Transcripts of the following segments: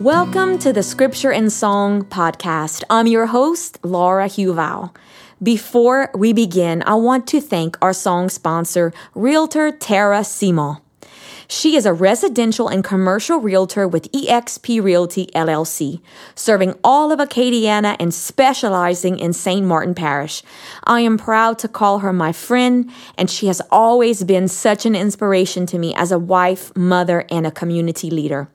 Welcome to the Scripture and Song podcast. I'm your host, Laura Huval. Before we begin, I want to thank our song sponsor, Realtor Tara Simon. She is a residential and commercial realtor with eXp Realty LLC, serving all of Acadiana and specializing in St. Martin Parish. I am proud to call her my friend, and she has always been such an inspiration to me as a wife, mother, and a community leader.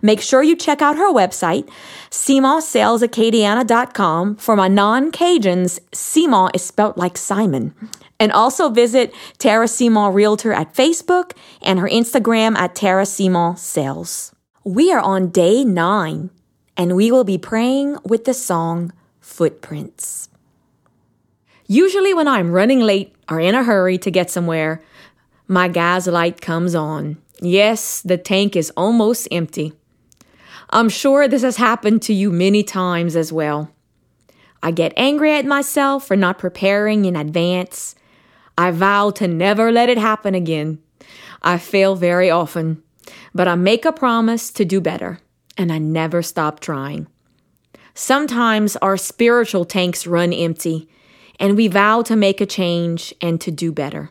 Make sure you check out her website, CMOSalesAcadiana.com. For my non-Cajuns, CMO is spelled like Simon. And also visit Tara Simon Realtor at Facebook and her Instagram at Tara Simon Sales. We are on day nine, and we will be praying with the song Footprints. Usually, when I'm running late or in a hurry to get somewhere, my gas light comes on. Yes, the tank is almost empty. I'm sure this has happened to you many times as well. I get angry at myself for not preparing in advance I vow to never let it happen again. I fail very often, but I make a promise to do better, and I never stop trying. Sometimes our spiritual tanks run empty, and we vow to make a change and to do better.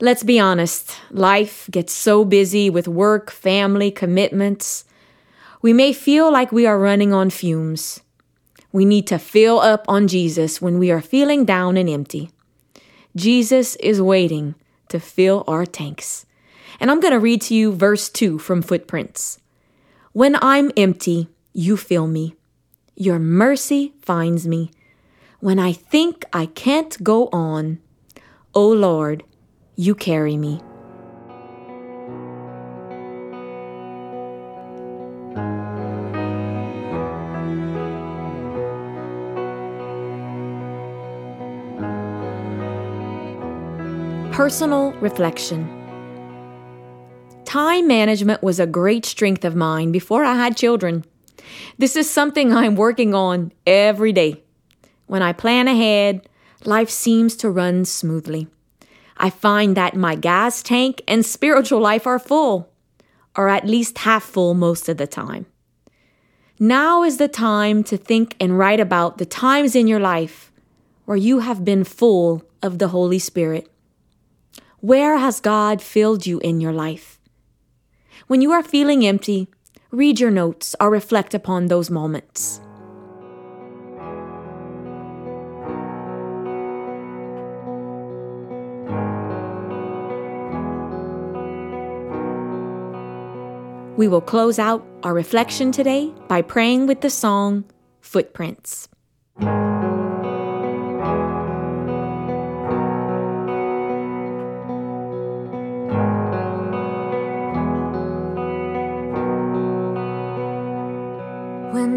Let's be honest, life gets so busy with work, family, commitments. We may feel like we are running on fumes. We need to fill up on Jesus when we are feeling down and empty. Jesus is waiting to fill our tanks. And I'm going to read to you verse 2 from Footprints. When I'm empty, you fill me. Your mercy finds me. When I think I can't go on, O oh Lord, you carry me. Personal reflection. Time management was a great strength of mine before I had children. This is something I'm working on every day. When I plan ahead, life seems to run smoothly. I find that my gas tank and spiritual life are full, or at least half full most of the time. Now is the time to think and write about the times in your life where you have been full of the Holy Spirit. Where has God filled you in your life? When you are feeling empty, read your notes or reflect upon those moments. We will close out our reflection today by praying with the song Footprints.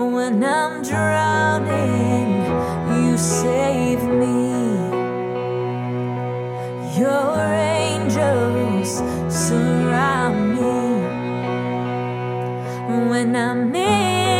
When I'm drowning, you save me. Your angels surround me. When I'm in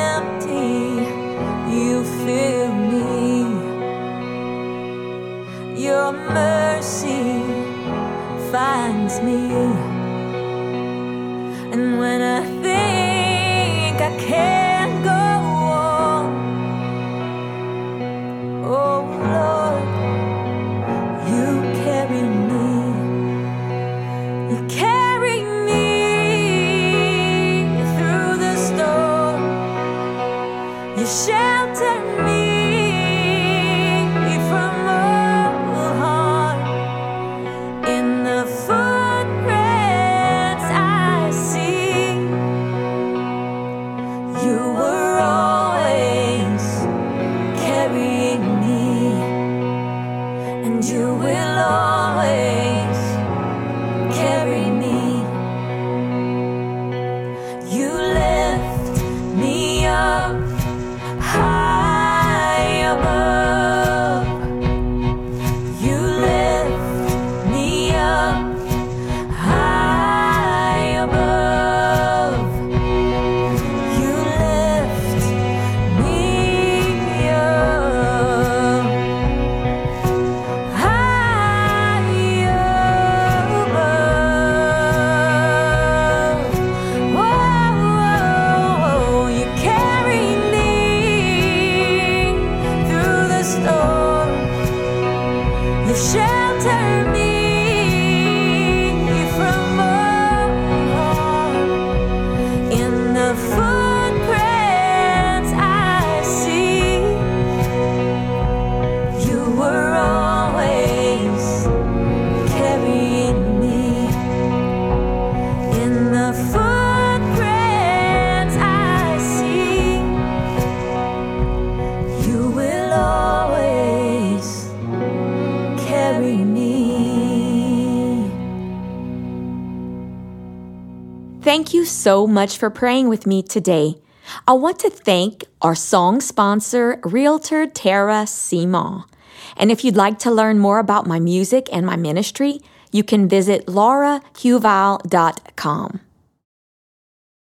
mercy finds me. And when will always carry me. You shelter me you so much for praying with me today. I want to thank our song sponsor, Realtor Tara Simon. And if you'd like to learn more about my music and my ministry, you can visit laurahuval.com.